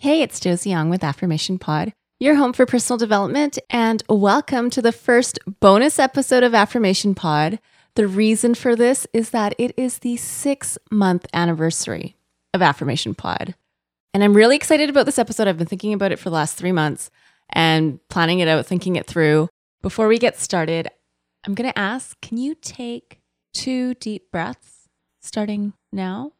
Hey, it's Josie Young with Affirmation Pod, your home for personal development, and welcome to the first bonus episode of Affirmation Pod. The reason for this is that it is the six month anniversary of Affirmation Pod. And I'm really excited about this episode. I've been thinking about it for the last three months and planning it out, thinking it through. Before we get started, I'm going to ask can you take two deep breaths starting now?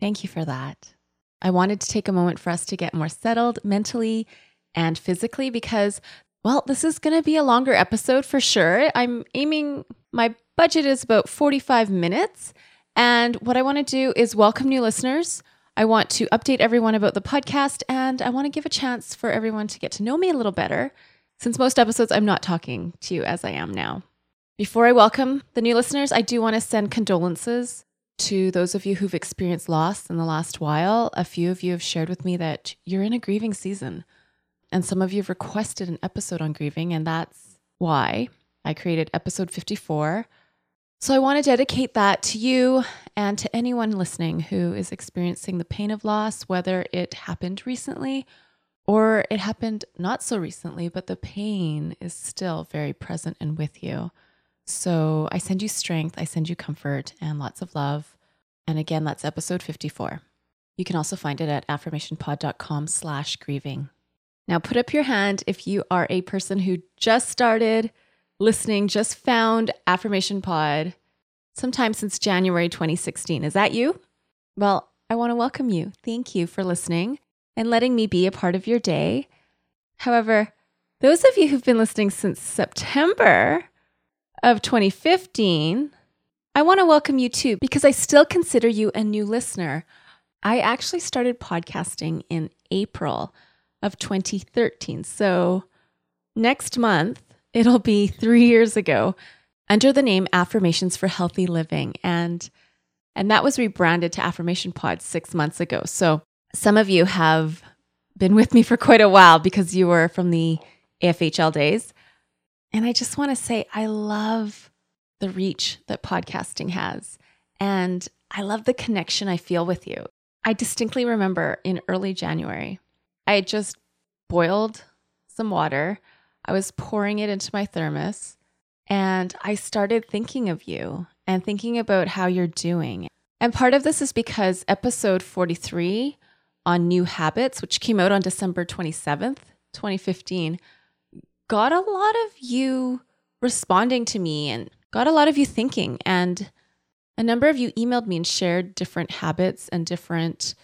Thank you for that. I wanted to take a moment for us to get more settled mentally and physically because, well, this is going to be a longer episode for sure. I'm aiming, my budget is about 45 minutes. And what I want to do is welcome new listeners. I want to update everyone about the podcast and I want to give a chance for everyone to get to know me a little better since most episodes I'm not talking to you as I am now. Before I welcome the new listeners, I do want to send condolences to those of you who've experienced loss in the last while. A few of you have shared with me that you're in a grieving season, and some of you have requested an episode on grieving, and that's why I created episode 54. So I want to dedicate that to you and to anyone listening who is experiencing the pain of loss, whether it happened recently or it happened not so recently, but the pain is still very present and with you. So I send you strength, I send you comfort and lots of love. And again, that's episode 54. You can also find it at affirmationpod.com slash grieving. Now put up your hand if you are a person who just started listening, just found Affirmation Pod sometime since January 2016. Is that you? Well, I want to welcome you. Thank you for listening and letting me be a part of your day. However, those of you who've been listening since September of 2015, I want to welcome you too because I still consider you a new listener. I actually started podcasting in April of 2013. So next month, it'll be three years ago under the name Affirmations for Healthy Living. And and that was rebranded to Affirmation Pod six months ago. So some of you have been with me for quite a while because you were from the AFHL days. And I just want to say, I love the reach that podcasting has. And I love the connection I feel with you. I distinctly remember in early January, I had just boiled some water. I was pouring it into my thermos and I started thinking of you and thinking about how you're doing. And part of this is because episode 43 on New Habits, which came out on December 27th, 2015, got a lot of you responding to me and got a lot of you thinking. And a number of you emailed me and shared different habits and different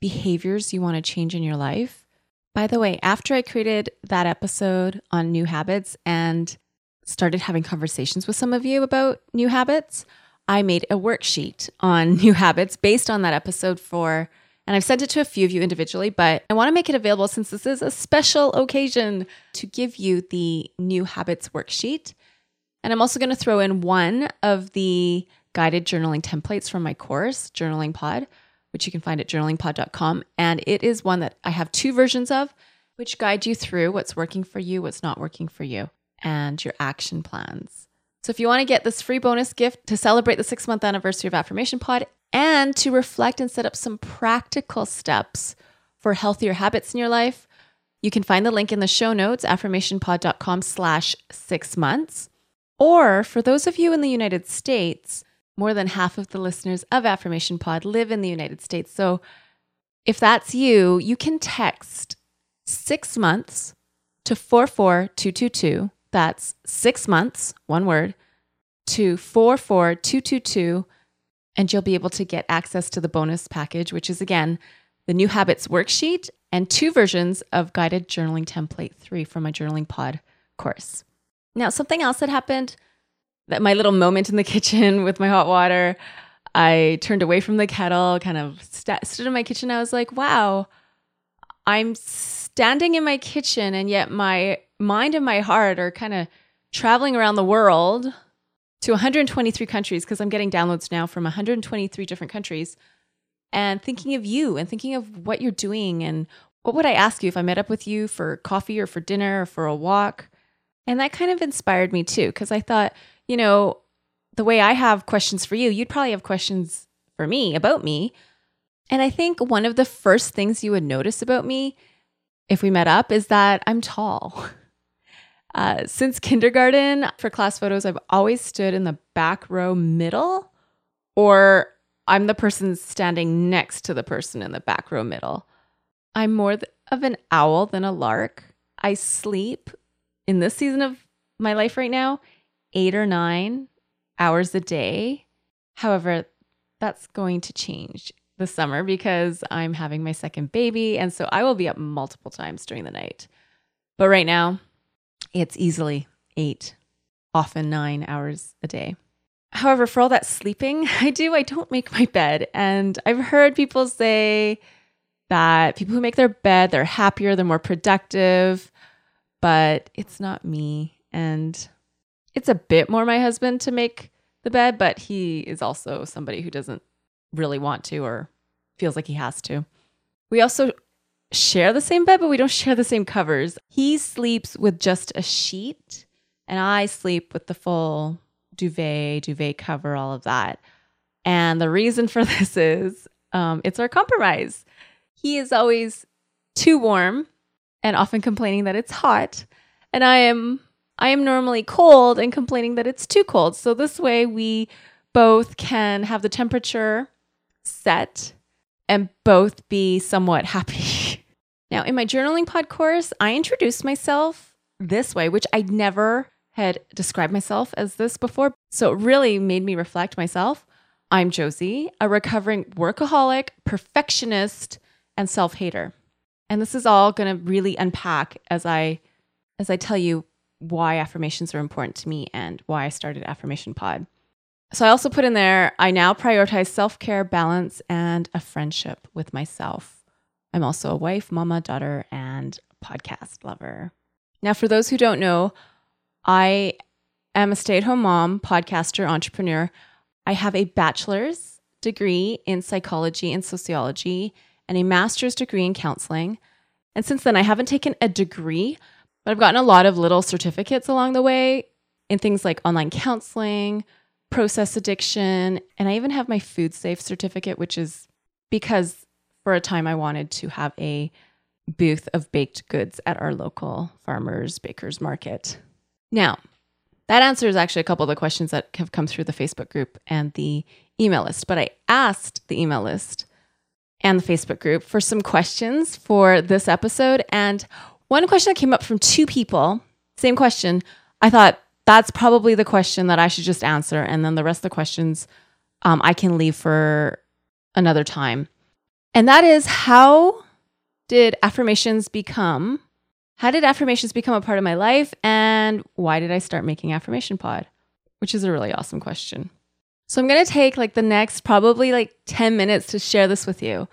behaviors you want to change in your life. By the way, after I created that episode on new habits and started having conversations with some of you about new habits, I made a worksheet on new habits based on that episode for and I've sent it to a few of you individually, but I want to make it available since this is a special occasion to give you the new habits worksheet. And I'm also going to throw in one of the guided journaling templates from my course, Journaling Pod, which you can find at journalingpod.com. And it is one that I have two versions of, which guide you through what's working for you, what's not working for you, and your action plans. So if you want to get this free bonus gift to celebrate the six month anniversary of Affirmation Pod and to reflect and set up some practical steps for healthier habits in your life, you can find the link in the show notes, affirmationpod.com slash six months. Or for those of you in the United States, more than half of the listeners of Affirmation Pod live in the United States. So if that's you, you can text six months to 44222. That's six months, one word, to 44222 and you'll be able to get access to the bonus package, which is again the New Habits worksheet and two versions of Guided Journaling Template 3 from my Journaling Pod course. Now, something else that happened that my little moment in the kitchen with my hot water, I turned away from the kettle, kind of st- stood in my kitchen. I was like, wow, I'm standing in my kitchen, and yet my mind and my heart are kind of traveling around the world to 123 countries because I'm getting downloads now from 123 different countries and thinking of you and thinking of what you're doing and what would I ask you if I met up with you for coffee or for dinner or for a walk? And that kind of inspired me too, because I thought, you know, the way I have questions for you, you'd probably have questions for me about me. And I think one of the first things you would notice about me if we met up is that I'm tall. Uh, since kindergarten, for class photos, I've always stood in the back row middle, or I'm the person standing next to the person in the back row middle. I'm more of an owl than a lark. I sleep in this season of my life right now eight or nine hours a day. However, that's going to change this summer because I'm having my second baby. And so I will be up multiple times during the night. But right now, it's easily eight, often nine hours a day. However, for all that sleeping I do, I don't make my bed. And I've heard people say that people who make their bed, they're happier, they're more productive, but it's not me. And it's a bit more my husband to make the bed, but he is also somebody who doesn't really want to or feels like he has to. We also share the same bed, but we don't share the same covers. He sleeps with just a sheet, and I sleep with the full duvet, duvet cover, all of that. And the reason for this is um, it's our compromise. He is always too warm and often complaining that it's hot. And I am I am normally cold and complaining that it's too cold. So this way we both can have the temperature set and both be somewhat happy. now, in my journaling pod course, I introduced myself this way, which I never had described myself as this before. So it really made me reflect myself. I'm Josie, a recovering workaholic, perfectionist, and self-hater. And this is all going to really unpack as I as I tell you why affirmations are important to me and why I started Affirmation Pod. So I also put in there I now prioritize self care, balance, and a friendship with myself. I'm also a wife, mama, daughter, and podcast lover. Now, for those who don't know, I am a stay at home mom, podcaster, entrepreneur. I have a bachelor's degree in psychology and sociology and a master's degree in counseling. And since then, I haven't taken a degree, but I've gotten a lot of little certificates along the way in things like online counseling, process addiction, and I even have my food safe certificate, which is because for a time I wanted to have a booth of baked goods at our local farmers bakers market. Now, that answers actually a couple of the questions that have come through the Facebook group and the email list, but I asked the email list and the Facebook group for some questions for this episode and one question that came up from two people, same question. I thought that's probably the question that I should just answer. And then the rest of the questions um, I can leave for another time. And that is how did affirmations become? How did affirmations become a part of my life? And why did I start making Affirmation Pod? Which is a really awesome question. So I'm going to take like the next probably like 10 minutes to share this with you.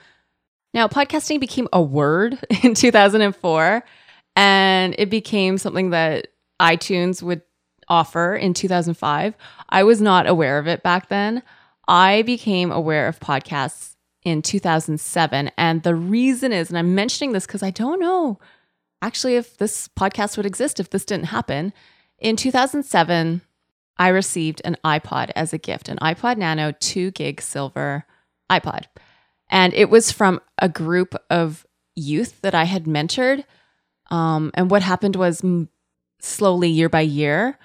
Now, podcasting became a word in 2004 and it became something that iTunes would offer in 2005. I was not aware of it back then. I became aware of podcasts in 2007. And the reason is, and I'm mentioning this because I don't know actually if this podcast would exist if this didn't happen. In 2007, I received an iPod as a gift, an iPod Nano 2 gig silver iPod. And it was from a group of youth that I had mentored um, and what happened was slowly, year by year,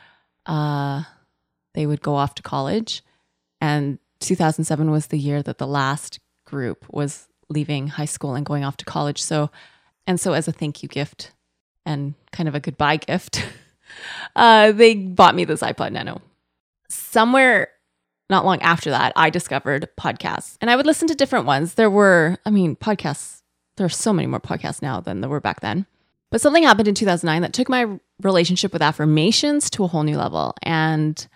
uh, they would go off to college. And 2007 was the year that the last group was leaving high school and going off to college. So, and so as a thank you gift and kind of a goodbye gift, uh, they bought me this iPod Nano. Somewhere not long after that, I discovered podcasts and I would listen to different ones. There were, I mean, podcasts, there are so many more podcasts now than there were back then. But something happened in 2009 that took my relationship with affirmations to a whole new level. And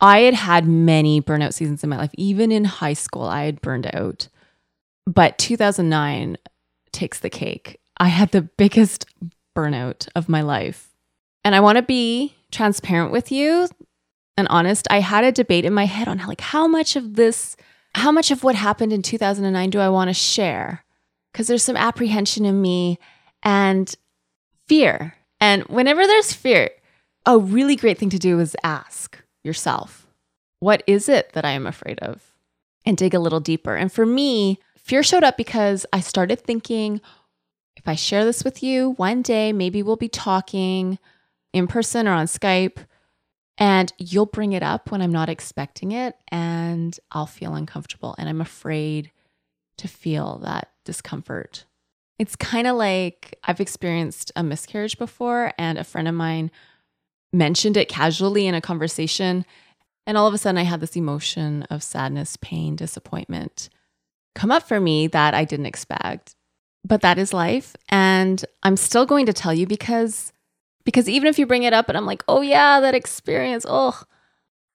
I had had many burnout seasons in my life. Even in high school, I had burned out. But 2009 takes the cake. I had the biggest burnout of my life. And I want to be transparent with you and honest. I had a debate in my head on how, like how much of this, how much of what happened in 2009 do I want to share? because there's some apprehension in me and fear. And whenever there's fear, a really great thing to do is ask yourself, what is it that I am afraid of? And dig a little deeper. And for me, fear showed up because I started thinking, if I share this with you one day, maybe we'll be talking in person or on Skype, and you'll bring it up when I'm not expecting it, and I'll feel uncomfortable. And I'm afraid to feel that discomfort. It's kind of like I've experienced a miscarriage before, and a friend of mine mentioned it casually in a conversation. And all of a sudden, I had this emotion of sadness, pain, disappointment come up for me that I didn't expect. But that is life. And I'm still going to tell you because because even if you bring it up and I'm like, oh yeah, that experience, oh,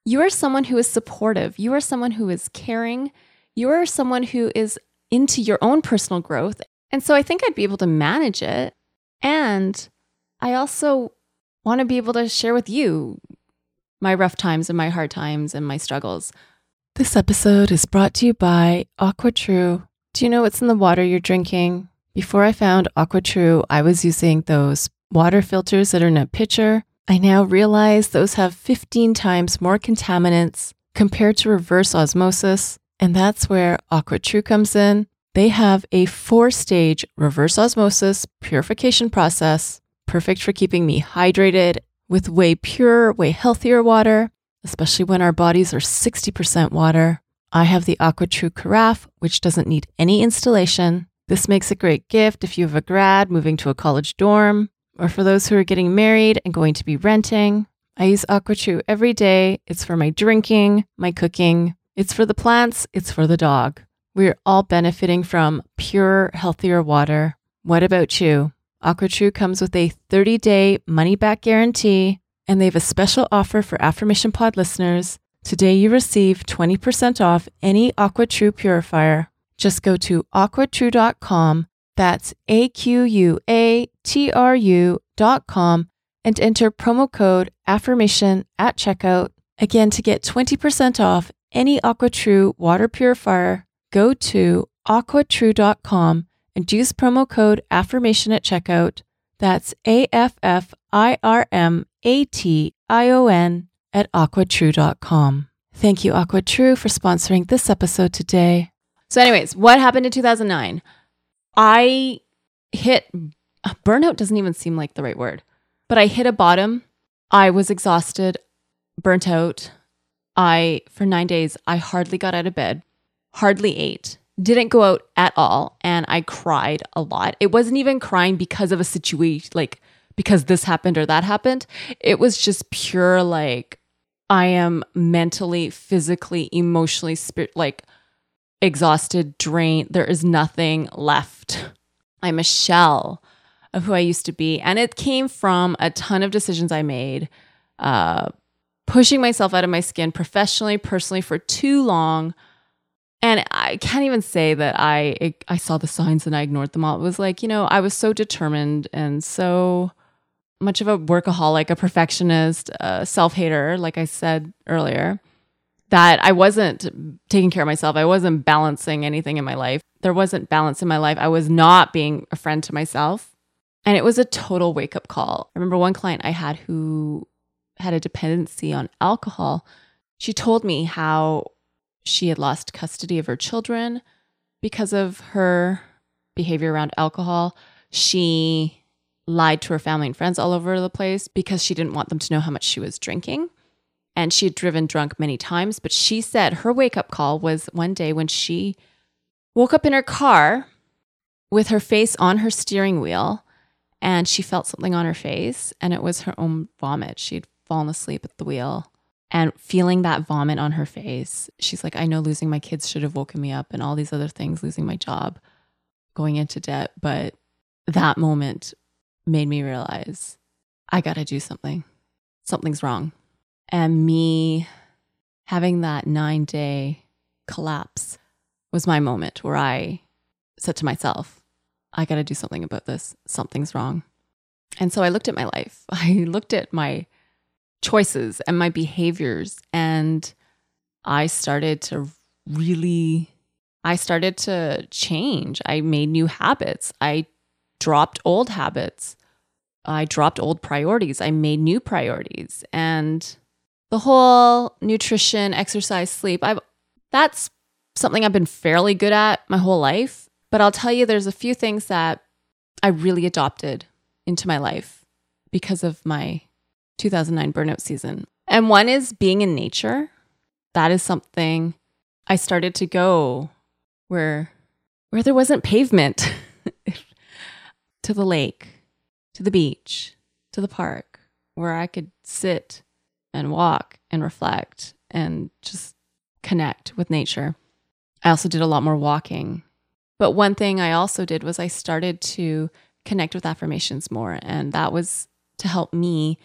you are someone who is supportive. You are someone who is caring. You are someone who is into your own personal growth. And so I think I'd be able to manage it. And I also want to be able to share with you my rough times and my hard times and my struggles. This episode is brought to you by AquaTrue. Do you know what's in the water you're drinking? Before I found AquaTrue, I was using those water filters that are in a pitcher. I now realize those have 15 times more contaminants compared to reverse osmosis. And that's where AquaTrue comes in. They have a four stage reverse osmosis purification process, perfect for keeping me hydrated with way purer, way healthier water, especially when our bodies are 60% water. I have the AquaTrue Carafe, which doesn't need any installation. This makes a great gift if you have a grad moving to a college dorm, or for those who are getting married and going to be renting. I use AquaTrue every day. It's for my drinking, my cooking, it's for the plants, it's for the dog. We're all benefiting from pure, healthier water. What about you? AquaTrue comes with a 30 day money back guarantee, and they have a special offer for Affirmation Pod listeners. Today, you receive 20% off any AquaTrue purifier. Just go to aquatrue.com, that's A Q U A T R U.com, and enter promo code AFFIRMATION at checkout. Again, to get 20% off any AquaTrue water purifier, go to aquatrue.com and use promo code AFFIRMATION at checkout. That's A F F I R M A T I O N at aquatrue.com. Thank you, AquaTrue, for sponsoring this episode today. So, anyways, what happened in 2009? I hit burnout, doesn't even seem like the right word, but I hit a bottom. I was exhausted, burnt out. I, for nine days, I hardly got out of bed, hardly ate, didn't go out at all. And I cried a lot. It wasn't even crying because of a situation, like because this happened or that happened. It was just pure, like, I am mentally, physically, emotionally, spirit, like exhausted, drained. There is nothing left. I'm a shell of who I used to be. And it came from a ton of decisions I made, uh, pushing myself out of my skin professionally, personally for too long. And I can't even say that I I saw the signs and I ignored them all. It was like, you know, I was so determined and so much of a workaholic, a perfectionist, a self-hater, like I said earlier, that I wasn't taking care of myself. I wasn't balancing anything in my life. There wasn't balance in my life. I was not being a friend to myself. And it was a total wake-up call. I remember one client I had who had a dependency on alcohol, she told me how she had lost custody of her children because of her behavior around alcohol. She lied to her family and friends all over the place because she didn't want them to know how much she was drinking. And she had driven drunk many times, but she said her wake up call was one day when she woke up in her car with her face on her steering wheel and she felt something on her face and it was her own vomit. She'd fallen asleep at the wheel and feeling that vomit on her face. She's like, I know losing my kids should have woken me up and all these other things, losing my job, going into debt. But that moment made me realize I got to do something. Something's wrong. And me having that nine day collapse was my moment where I said to myself, I got to do something about this. Something's wrong. And so I looked at my life. I looked at my choices and my behaviors. And I started to really I started to change. I made new habits. I dropped old habits. I dropped old priorities. I made new priorities. And the whole nutrition, exercise, sleep, I've that's something I've been fairly good at my whole life. But I'll tell you, there's a few things that I really adopted into my life because of my 2009 burnout season. And one is being in nature. That is something I started to go where where there wasn't pavement to the lake, to the beach, to the park, where I could sit and walk and reflect and just connect with nature. I also did a lot more walking. But one thing I also did was I started to connect with affirmations more. And that was to help me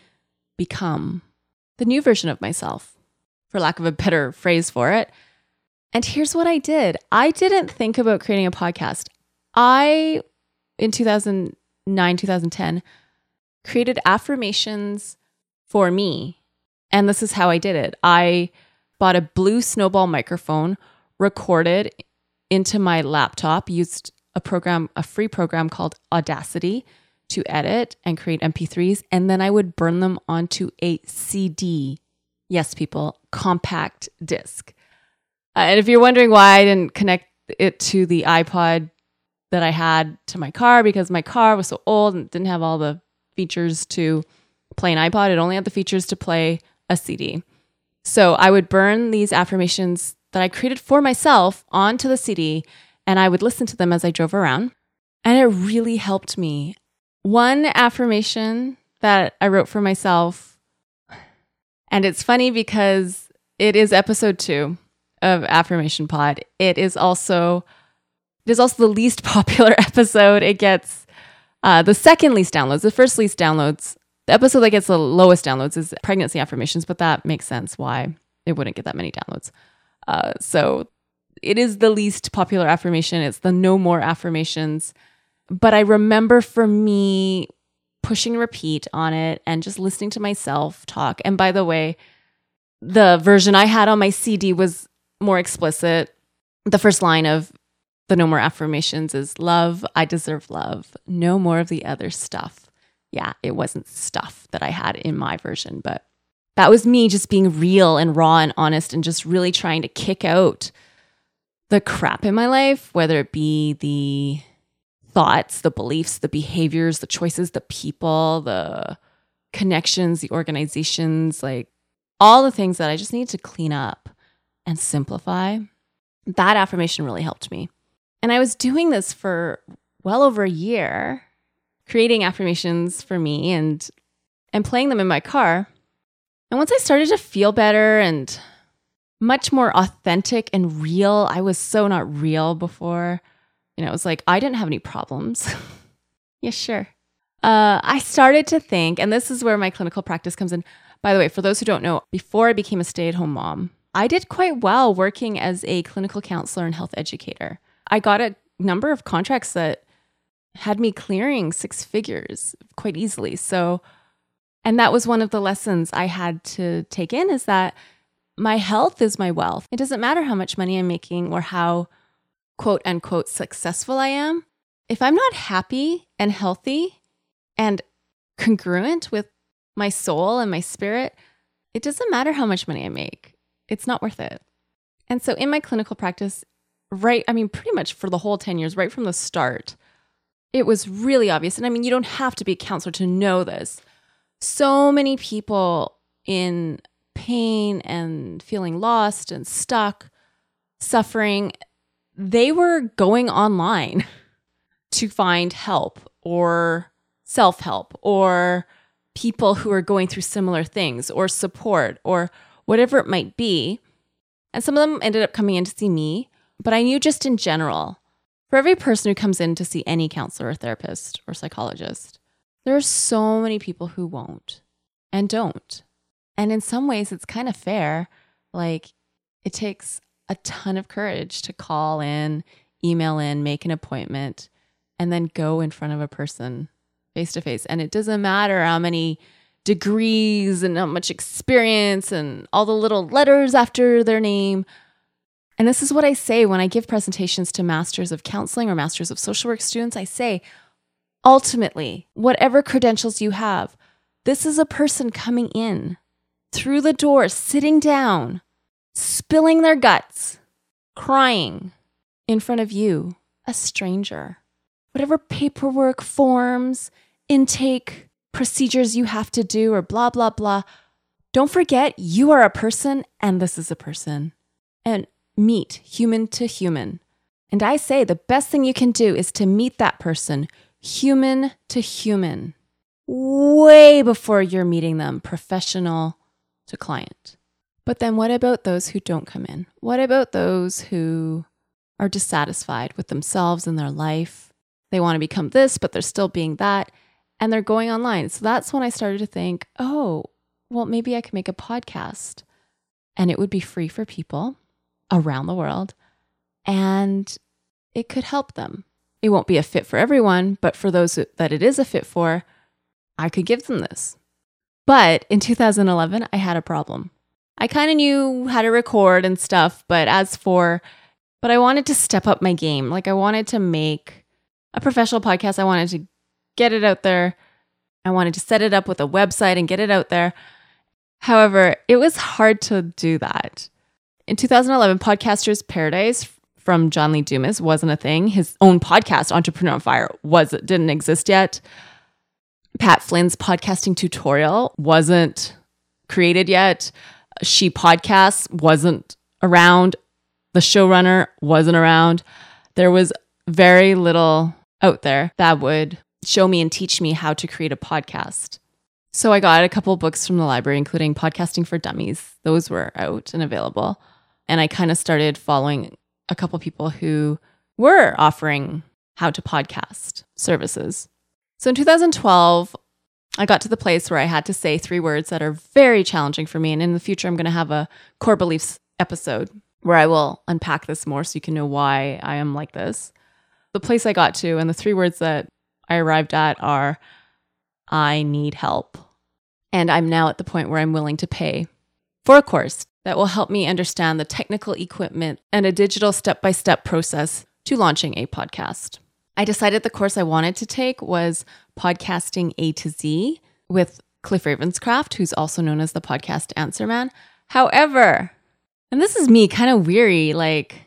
become the new version of myself, for lack of a better phrase for it. And here's what I did I didn't think about creating a podcast. I, in 2009, 2010, created affirmations for me. And this is how I did it. I bought a blue snowball microphone, recorded into my laptop, used a program, a free program called Audacity to edit and create MP3s. And then I would burn them onto a CD. Yes, people, compact disc. Uh, and if you're wondering why I didn't connect it to the iPod that I had to my car, because my car was so old and didn't have all the features to play an iPod, it only had the features to play a CD. So I would burn these affirmations that I created for myself onto the CD and I would listen to them as I drove around. And it really helped me. One affirmation that I wrote for myself, and it's funny because it is episode two of Affirmation Pod. It is also it is also the least popular episode. It gets uh, the second least downloads. The first least downloads. The episode that gets the lowest downloads is pregnancy affirmations, but that makes sense why it wouldn't get that many downloads. Uh, so it is the least popular affirmation. It's the no more affirmations. But I remember for me pushing repeat on it and just listening to myself talk. And by the way, the version I had on my CD was more explicit. The first line of the no more affirmations is love, I deserve love. No more of the other stuff. Yeah, it wasn't stuff that I had in my version, but that was me just being real and raw and honest and just really trying to kick out the crap in my life, whether it be the thoughts, the beliefs, the behaviors, the choices, the people, the connections, the organizations, like all the things that I just need to clean up and simplify. That affirmation really helped me. And I was doing this for well over a year, creating affirmations for me and and playing them in my car. And once I started to feel better and much more authentic and real. I was so not real before. You know, it was like I didn't have any problems. yeah, sure. Uh, I started to think, and this is where my clinical practice comes in. By the way, for those who don't know, before I became a stay at home mom, I did quite well working as a clinical counselor and health educator. I got a number of contracts that had me clearing six figures quite easily. So, and that was one of the lessons I had to take in is that my health is my wealth. It doesn't matter how much money I'm making or how quote unquote successful I am. If I'm not happy and healthy and congruent with my soul and my spirit, it doesn't matter how much money I make. It's not worth it. And so in my clinical practice, right, I mean, pretty much for the whole 10 years, right from the start, it was really obvious. And I mean, you don't have to be a counselor to know this. So many people in pain and feeling lost and stuck, suffering, they were going online to find help or self help or people who are going through similar things or support or whatever it might be. And some of them ended up coming in to see me, but I knew just in general, for every person who comes in to see any counselor or therapist or psychologist, there are so many people who won't and don't. And in some ways, it's kind of fair. Like, it takes a ton of courage to call in, email in, make an appointment, and then go in front of a person face to face. And it doesn't matter how many degrees and how much experience and all the little letters after their name. And this is what I say when I give presentations to masters of counseling or masters of social work students. I say, ultimately, whatever credentials you have, this is a person coming in through the door, sitting down, spilling their guts, crying in front of you, a stranger. Whatever paperwork, forms, intake procedures you have to do, or blah, blah, blah. Don't forget, you are a person and this is a person. And meet human to human. And I say the best thing you can do is to meet that person human to human way before you're meeting them professional to client. But then what about those who don't come in? What about those who are dissatisfied with themselves and their life? They want to become this, but they're still being that, and they're going online. So that's when I started to think, oh, well, maybe I could make a podcast and it would be free for people around the world and it could help them. It won't be a fit for everyone, but for those that it is a fit for, I could give them this. But in 2011, I had a problem. I kind of knew how to record and stuff, but as for, but I wanted to step up my game. Like I wanted to make a professional podcast. I wanted to get it out there. I wanted to set it up with a website and get it out there. However, it was hard to do that. In 2011, Podcasters Paradise from John Lee Dumas wasn't a thing. His own podcast, Entrepreneur on Fire, was didn't exist yet. Pat Flynn's podcasting tutorial wasn't created yet. She Podcasts wasn't around. The showrunner wasn't around. There was very little out there that would show me and teach me how to create a podcast. So I got a couple books from the library, including Podcasting for Dummies. Those were out and available. And I kind of started following a couple people who were offering how to podcast services. So in 2012, I got to the place where I had to say three words that are very challenging for me. And in the future, I'm going to have a core beliefs episode where I will unpack this more so you can know why I am like this. The place I got to and the three words that I arrived at are I need help. And I'm now at the point where I'm willing to pay for a course that will help me understand the technical equipment and a digital step by step process to launching a podcast. I decided the course I wanted to take was Podcasting A to Z with Cliff Ravenscraft, who's also known as the podcast answer man. However, and this is me kind of weary like,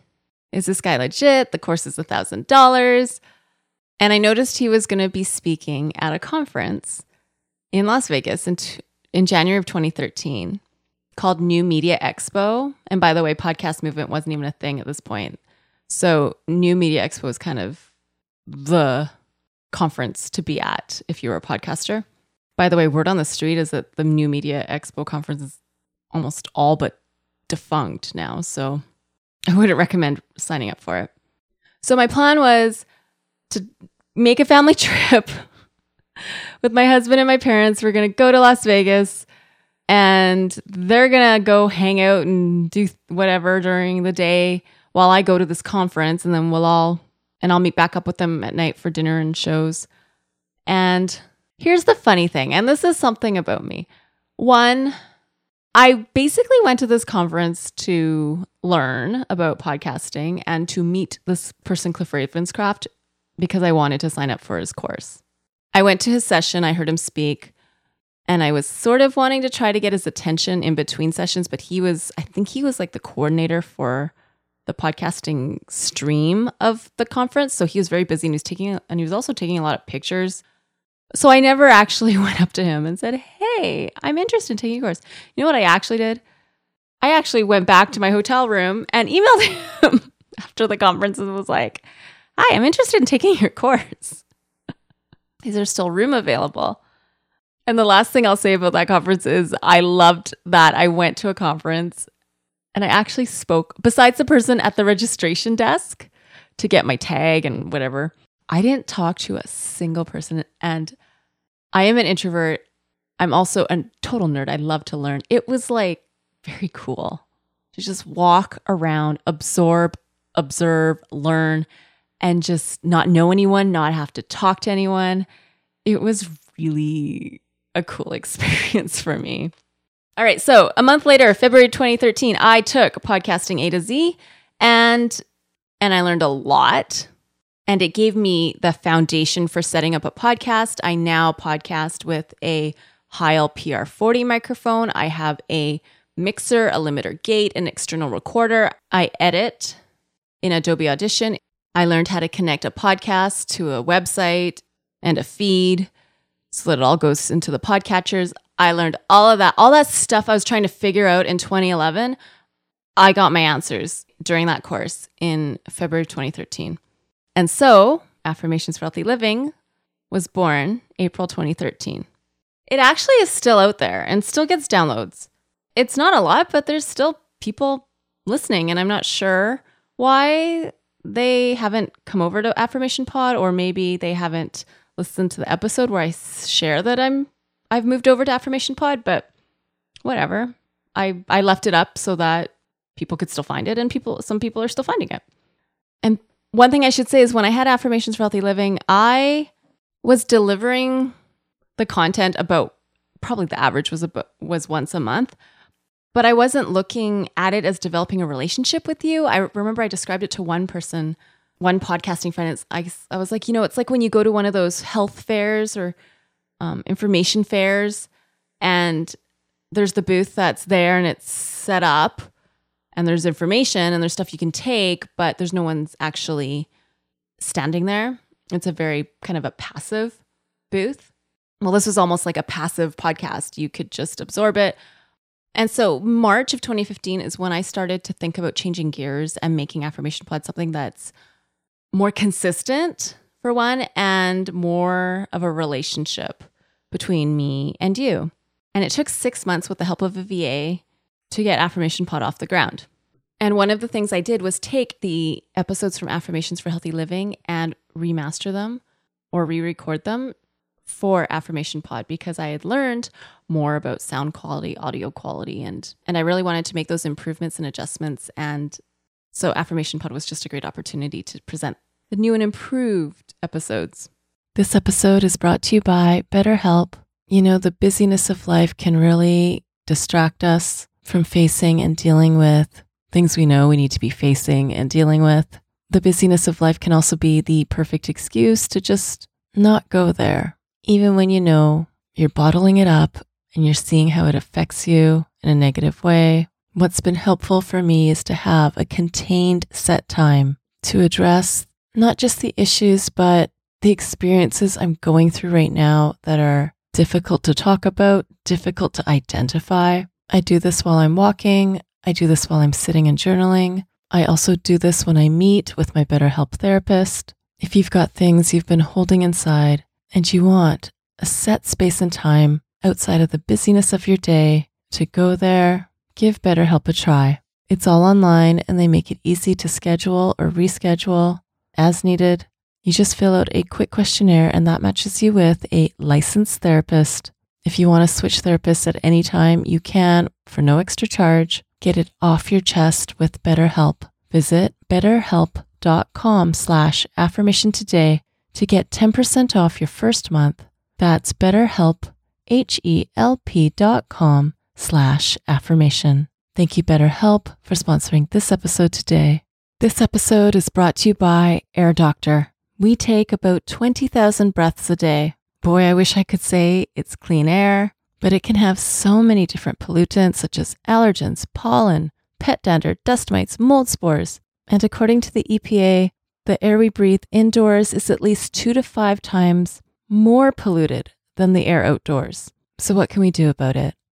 is this guy legit? The course is a $1,000. And I noticed he was going to be speaking at a conference in Las Vegas in, t- in January of 2013 called New Media Expo. And by the way, podcast movement wasn't even a thing at this point. So, New Media Expo was kind of the conference to be at if you were a podcaster. By the way, word on the street is that the New Media Expo conference is almost all but defunct now. So, I wouldn't recommend signing up for it. So, my plan was to make a family trip with my husband and my parents. We're going to go to Las Vegas and they're going to go hang out and do whatever during the day while I go to this conference and then we'll all and I'll meet back up with them at night for dinner and shows. And here's the funny thing, and this is something about me. One, I basically went to this conference to learn about podcasting and to meet this person, Cliff Ravenscraft, because I wanted to sign up for his course. I went to his session, I heard him speak, and I was sort of wanting to try to get his attention in between sessions, but he was, I think he was like the coordinator for the podcasting stream of the conference. So he was very busy and he was taking, and he was also taking a lot of pictures. So I never actually went up to him and said, Hey, I'm interested in taking a course. You know what I actually did? I actually went back to my hotel room and emailed him after the conference and was like, Hi, I'm interested in taking your course. Is there still room available? And the last thing I'll say about that conference is I loved that I went to a conference and I actually spoke, besides the person at the registration desk to get my tag and whatever, I didn't talk to a single person. And I am an introvert. I'm also a total nerd. I love to learn. It was like very cool to just walk around, absorb, observe, learn, and just not know anyone, not have to talk to anyone. It was really a cool experience for me. All right. So a month later, February 2013, I took podcasting A to Z And and I learned a lot and it gave me the foundation for setting up a podcast. I now podcast with a Heil PR40 microphone. I have a mixer, a limiter gate, an external recorder. I edit in Adobe Audition. I learned how to connect a podcast to a website and a feed so that it all goes into the podcatchers. I learned all of that, all that stuff I was trying to figure out in 2011. I got my answers during that course in February 2013. And so, Affirmations for Healthy Living was born April 2013. It actually is still out there and still gets downloads. It's not a lot, but there's still people listening, and I'm not sure why they haven't come over to Affirmation Pod, or maybe they haven't listened to the episode where I share that I'm I've moved over to Affirmation Pod, but whatever. I I left it up so that people could still find it and people some people are still finding it. And one thing I should say is when I had affirmations for healthy living, I was delivering the content about probably the average was about, was once a month, but I wasn't looking at it as developing a relationship with you. I remember I described it to one person, one podcasting friend. I, I was like, you know, it's like when you go to one of those health fairs or um, information fairs and there's the booth that's there and it's set up and there's information and there's stuff you can take, but there's no one's actually standing there. It's a very kind of a passive booth. Well, this was almost like a passive podcast. You could just absorb it. And so, March of 2015 is when I started to think about changing gears and making Affirmation Pod something that's more consistent, for one, and more of a relationship between me and you. And it took six months with the help of a VA to get Affirmation Pod off the ground. And one of the things I did was take the episodes from Affirmations for Healthy Living and remaster them or re record them for Affirmation Pod because I had learned more about sound quality, audio quality, and, and I really wanted to make those improvements and adjustments. And so Affirmation Pod was just a great opportunity to present the new and improved episodes. This episode is brought to you by BetterHelp. You know, the busyness of life can really distract us from facing and dealing with things we know we need to be facing and dealing with. The busyness of life can also be the perfect excuse to just not go there, even when you know you're bottling it up and you're seeing how it affects you in a negative way. What's been helpful for me is to have a contained set time to address not just the issues, but the experiences I'm going through right now that are difficult to talk about, difficult to identify. I do this while I'm walking. I do this while I'm sitting and journaling. I also do this when I meet with my BetterHelp therapist. If you've got things you've been holding inside and you want a set space and time outside of the busyness of your day to go there, give BetterHelp a try. It's all online and they make it easy to schedule or reschedule as needed. You just fill out a quick questionnaire and that matches you with a licensed therapist. If you want to switch therapists at any time, you can for no extra charge. Get it off your chest with BetterHelp. Visit betterhelp.com slash affirmation today to get 10% off your first month. That's betterhelp, H-E-L-P dot com slash affirmation. Thank you, BetterHelp, for sponsoring this episode today. This episode is brought to you by Air Doctor. We take about 20,000 breaths a day. Boy, I wish I could say it's clean air but it can have so many different pollutants such as allergens, pollen, pet dander, dust mites, mold spores. And according to the EPA, the air we breathe indoors is at least two to five times more polluted than the air outdoors. So, what can we do about it?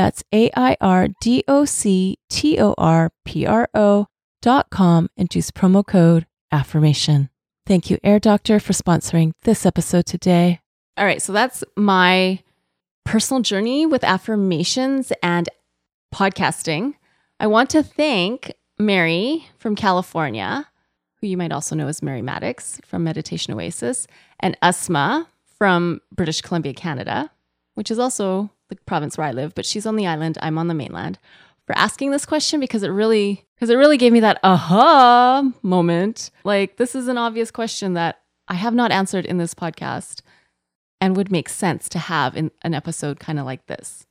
That's A I R D O C T O R P R O.com and use promo code affirmation. Thank you, Air Doctor, for sponsoring this episode today. All right, so that's my personal journey with affirmations and podcasting. I want to thank Mary from California, who you might also know as Mary Maddox from Meditation Oasis, and Asma from British Columbia, Canada, which is also the province where I live, but she's on the island, I'm on the mainland, for asking this question because it really because it really gave me that aha moment. Like this is an obvious question that I have not answered in this podcast and would make sense to have in an episode kind of like this.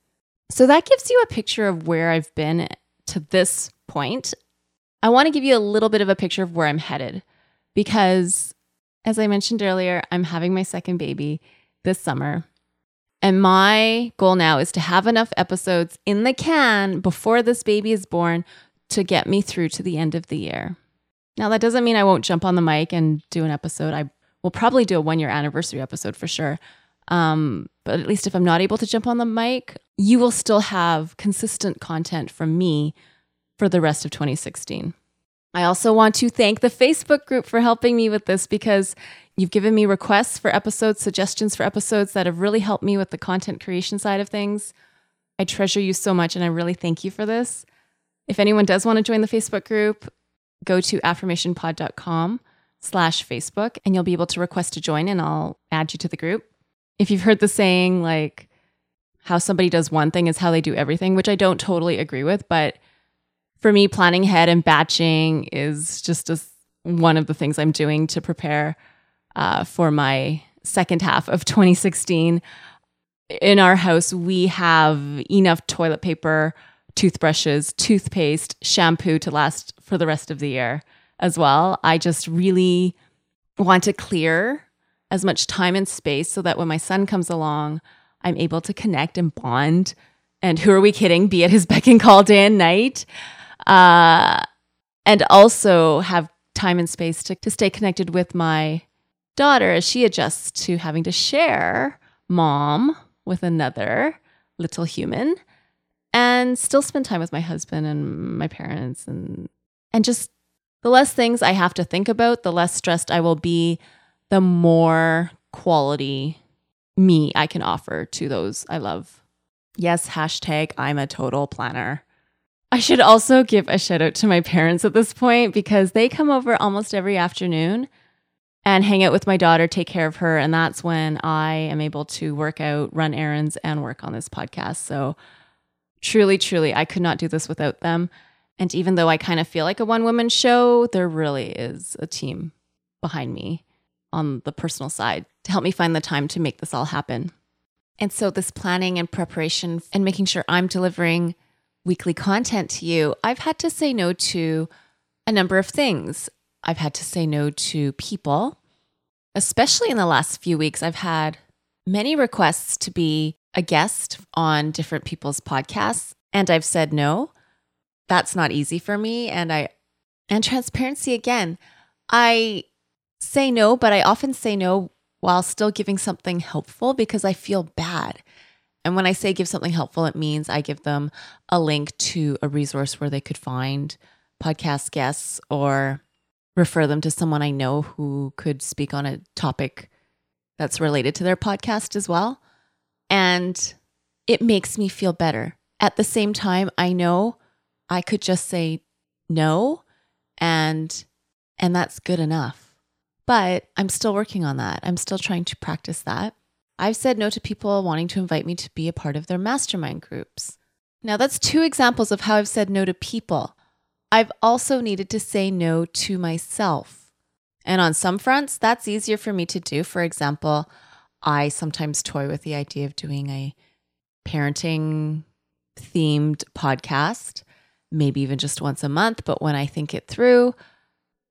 So that gives you a picture of where I've been to this point. I want to give you a little bit of a picture of where I'm headed because, as I mentioned earlier, I'm having my second baby this summer. And my goal now is to have enough episodes in the can before this baby is born to get me through to the end of the year. Now, that doesn't mean I won't jump on the mic and do an episode. I will probably do a one year anniversary episode for sure. Um, but at least if I'm not able to jump on the mic, you will still have consistent content from me for the rest of 2016. I also want to thank the Facebook group for helping me with this because you've given me requests for episodes, suggestions for episodes that have really helped me with the content creation side of things. I treasure you so much and I really thank you for this. If anyone does want to join the Facebook group, go to affirmationpod.com slash Facebook and you'll be able to request to join and I'll add you to the group if you've heard the saying like how somebody does one thing is how they do everything, which I don't totally agree with, but for me, planning ahead and batching is just a, one of the things I'm doing to prepare uh, for my second half of 2016. In our house, we have enough toilet paper, toothbrushes, toothpaste, shampoo to last for the rest of the year as well. I just really want to clear as much time and space so that when my son comes along, I'm able to connect and bond. And who are we kidding? Be at his beck and call day and night. Uh, and also have time and space to, to stay connected with my daughter as she adjusts to having to share mom with another little human and still spend time with my husband and my parents and and just the less things I have to think about, the less stressed I will be the more quality me I can offer to those I love. Yes, hashtag I'm a total planner. I should also give a shout out to my parents at this point because they come over almost every afternoon and hang out with my daughter, take care of her. And that's when I am able to work out, run errands, and work on this podcast. So truly, truly, I could not do this without them. And even though I kind of feel like a one woman show, there really is a team behind me on the personal side to help me find the time to make this all happen. And so, this planning and preparation and making sure I'm delivering weekly content to you, I've had to say no to a number of things. I've had to say no to people, especially in the last few weeks. I've had many requests to be a guest on different people's podcasts, and I've said no. That's not easy for me. And I, and transparency again, I say no, but I often say no while still giving something helpful because I feel bad. And when I say give something helpful, it means I give them a link to a resource where they could find podcast guests or refer them to someone I know who could speak on a topic that's related to their podcast as well. And it makes me feel better. At the same time, I know I could just say no and and that's good enough. But I'm still working on that. I'm still trying to practice that. I've said no to people wanting to invite me to be a part of their mastermind groups. Now, that's two examples of how I've said no to people. I've also needed to say no to myself. And on some fronts, that's easier for me to do. For example, I sometimes toy with the idea of doing a parenting themed podcast, maybe even just once a month. But when I think it through,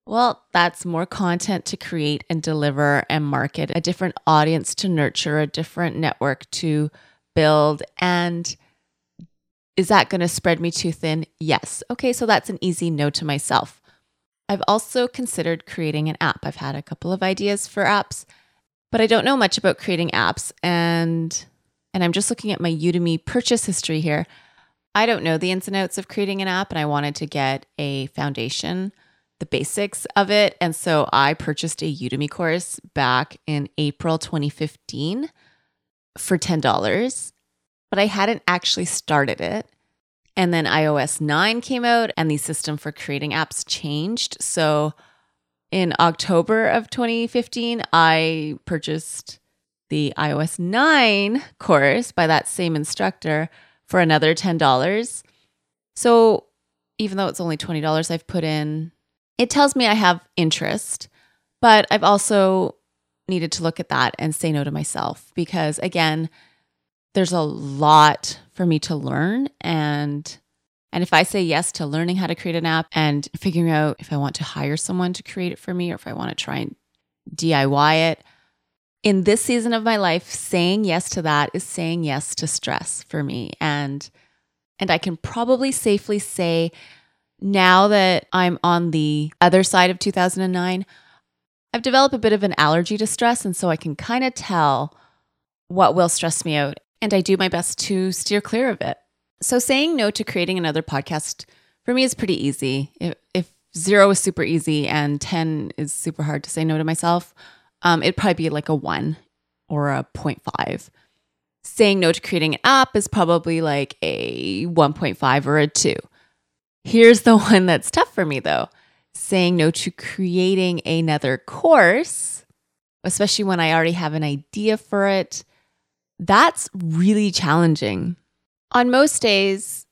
well, that's more content to create and deliver and market, a different audience to nurture, a different network to build. And is that going to spread me too thin? Yes. Okay, so that's an easy no to myself. I've also considered creating an app. I've had a couple of ideas for apps, but I don't know much about creating apps and and I'm just looking at my Udemy purchase history here. I don't know the ins and outs of creating an app and I wanted to get a foundation, the basics of it, and so I purchased a Udemy course back in April 2015 for $10, but I hadn't actually started it. And then iOS 9 came out and the system for creating apps changed. So in October of 2015, I purchased the iOS 9 course by that same instructor for another $10. So even though it's only $20 I've put in, it tells me I have interest, but I've also needed to look at that and say no to myself because, again, there's a lot for me to learn and and if I say yes to learning how to create an app and figuring out if I want to hire someone to create it for me or if I want to try and DIY it, in this season of my life, saying yes to that is saying yes to stress for me. And and I can probably safely say now that I'm on the other side of 2009, I've developed a bit of an allergy to stress and so I can kind of tell what will stress me out and I do my best to steer clear of it. So saying no to creating another podcast for me is pretty easy. If, if zero is super easy and 10 is super hard to say no to myself, um, it'd probably be like a one or a 0.5. Saying no to creating an app is probably like a 1.5 or a two. Here's the one that's tough for me though saying no to creating another course, especially when I already have an idea for it. That's really challenging on most days,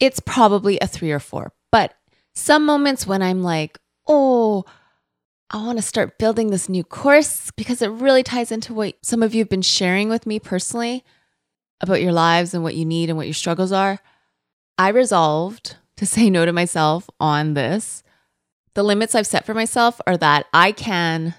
it's probably a three or four. But some moments when I'm like, oh, I want to start building this new course because it really ties into what some of you have been sharing with me personally about your lives and what you need and what your struggles are. I resolved to say no to myself on this. The limits I've set for myself are that I can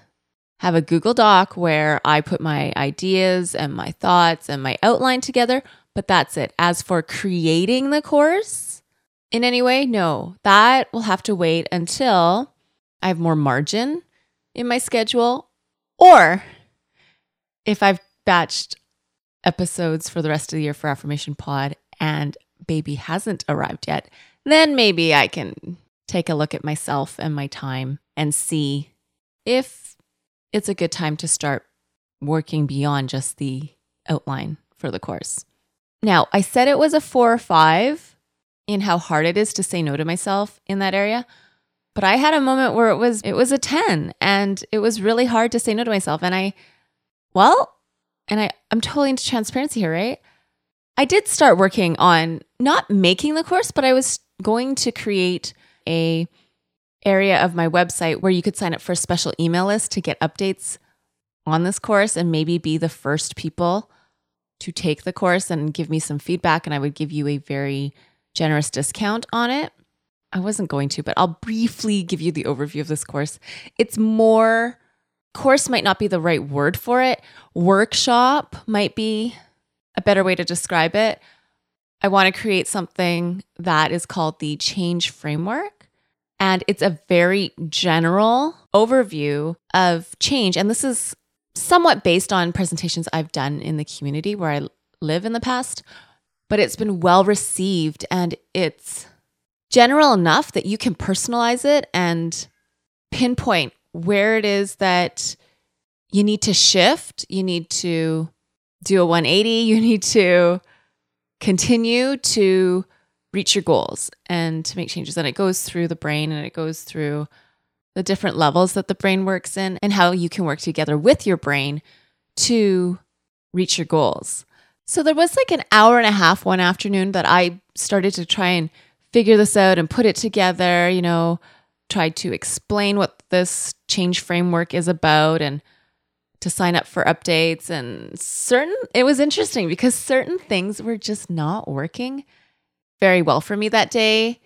have a Google Doc where I put my ideas and my thoughts and my outline together, but that's it. As for creating the course in any way, no, that will have to wait until I have more margin in my schedule or if I've batched episodes for the rest of the year for Affirmation Pod and baby hasn't arrived yet, then maybe I can take a look at myself and my time and see if it's a good time to start working beyond just the outline for the course. Now, I said it was a four or five in how hard it is to say no to myself in that area. But I had a moment where it was it was a 10 and it was really hard to say no to myself. And I, well, and I, I'm totally into transparency here, right? I did start working on not making the course, but I was going to create a area of my website where you could sign up for a special email list to get updates on this course and maybe be the first people to take the course and give me some feedback, and I would give you a very generous discount on it. I wasn't going to, but I'll briefly give you the overview of this course. It's more, course might not be the right word for it, workshop might be a better way to describe it. I want to create something that is called the change framework. And it's a very general overview of change. And this is somewhat based on presentations I've done in the community where I live in the past, but it's been well received and it's general enough that you can personalize it and pinpoint where it is that you need to shift, you need to do a 180, you need to continue to reach your goals and to make changes. And it goes through the brain and it goes through the different levels that the brain works in, and how you can work together with your brain to reach your goals. So there was like an hour and a half one afternoon that I started to try and figure this out and put it together, you know, tried to explain what this change framework is about and to sign up for updates and certain it was interesting because certain things were just not working very well for me that day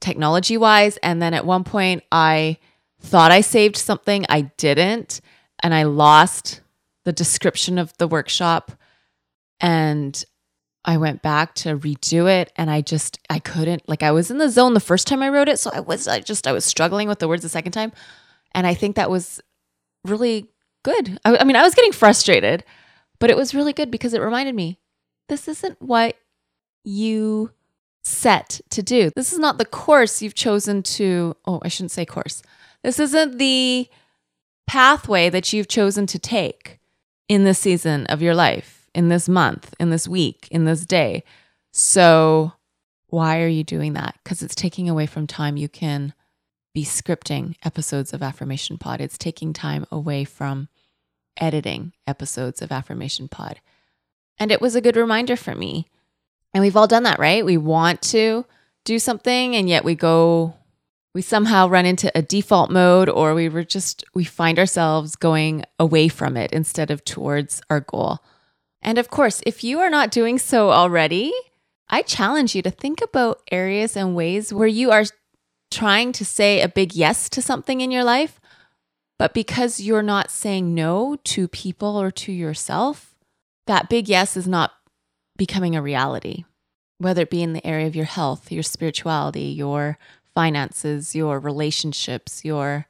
technology wise and then at one point I thought I saved something, I didn't, and I lost the description of the workshop. And I went back to redo it. And I just I couldn't like I was in the zone the first time I wrote it. So I was I just I was struggling with the words the second time. And I think that was really good. I, I mean, I was getting frustrated, but it was really good because it reminded me this isn't what you set to do. This is not the course you've chosen to, oh, I shouldn't say course. This isn't the pathway that you've chosen to take in this season of your life, in this month, in this week, in this day. So, why are you doing that? Because it's taking away from time you can be scripting episodes of Affirmation Pod. It's taking time away from editing episodes of Affirmation Pod. And it was a good reminder for me. And we've all done that, right? We want to do something and yet we go we somehow run into a default mode or we were just we find ourselves going away from it instead of towards our goal. And of course, if you are not doing so already, I challenge you to think about areas and ways where you are trying to say a big yes to something in your life, but because you're not saying no to people or to yourself, that big yes is not becoming a reality, whether it be in the area of your health, your spirituality, your finances, your relationships, your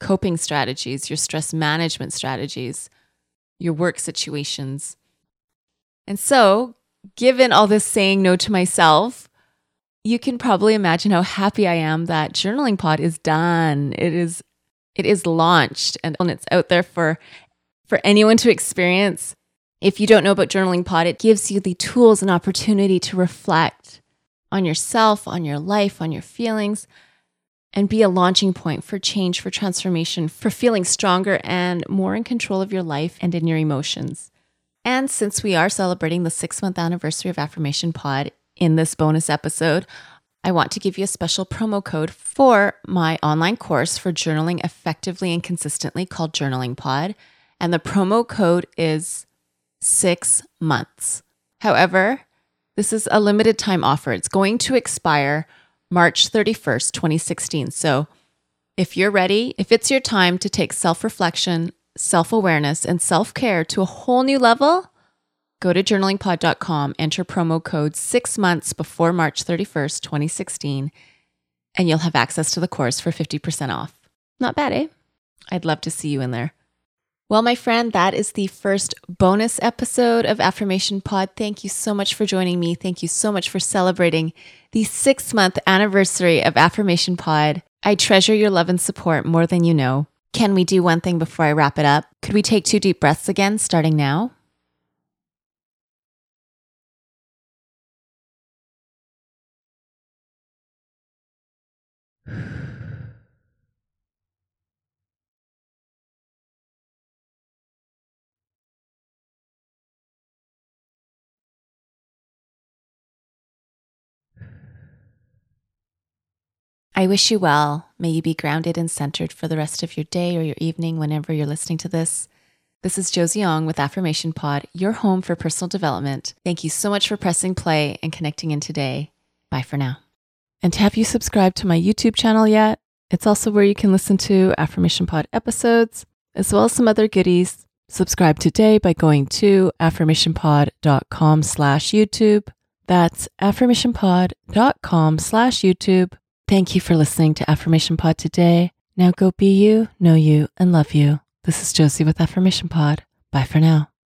coping strategies, your stress management strategies, your work situations. And so, given all this saying no to myself, you can probably imagine how happy I am that journaling pod is done. It is it is launched and it's out there for for anyone to experience. If you don't know about journaling pod, it gives you the tools and opportunity to reflect on yourself, on your life, on your feelings and be a launching point for change, for transformation, for feeling stronger and more in control of your life and in your emotions. And since we are celebrating the 6 month anniversary of Affirmation Pod, in this bonus episode, I want to give you a special promo code for my online course for journaling effectively and consistently called Journaling Pod. And the promo code is six months. However, this is a limited time offer. It's going to expire March 31st, 2016. So if you're ready, if it's your time to take self reflection, self awareness, and self care to a whole new level, Go to journalingpod.com, enter promo code six months before March 31st, 2016, and you'll have access to the course for 50% off. Not bad, eh? I'd love to see you in there. Well, my friend, that is the first bonus episode of Affirmation Pod. Thank you so much for joining me. Thank you so much for celebrating the six month anniversary of Affirmation Pod. I treasure your love and support more than you know. Can we do one thing before I wrap it up? Could we take two deep breaths again, starting now? I wish you well. May you be grounded and centered for the rest of your day or your evening whenever you're listening to this. This is Josie Ong with Affirmation Pod, your home for personal development. Thank you so much for pressing play and connecting in today. Bye for now. And have you subscribed to my YouTube channel yet? It's also where you can listen to Affirmation Pod episodes, as well as some other goodies. Subscribe today by going to affirmationpod.com slash YouTube. That's affirmationpod.com slash YouTube Thank you for listening to Affirmation Pod today. Now go be you, know you, and love you. This is Josie with Affirmation Pod. Bye for now.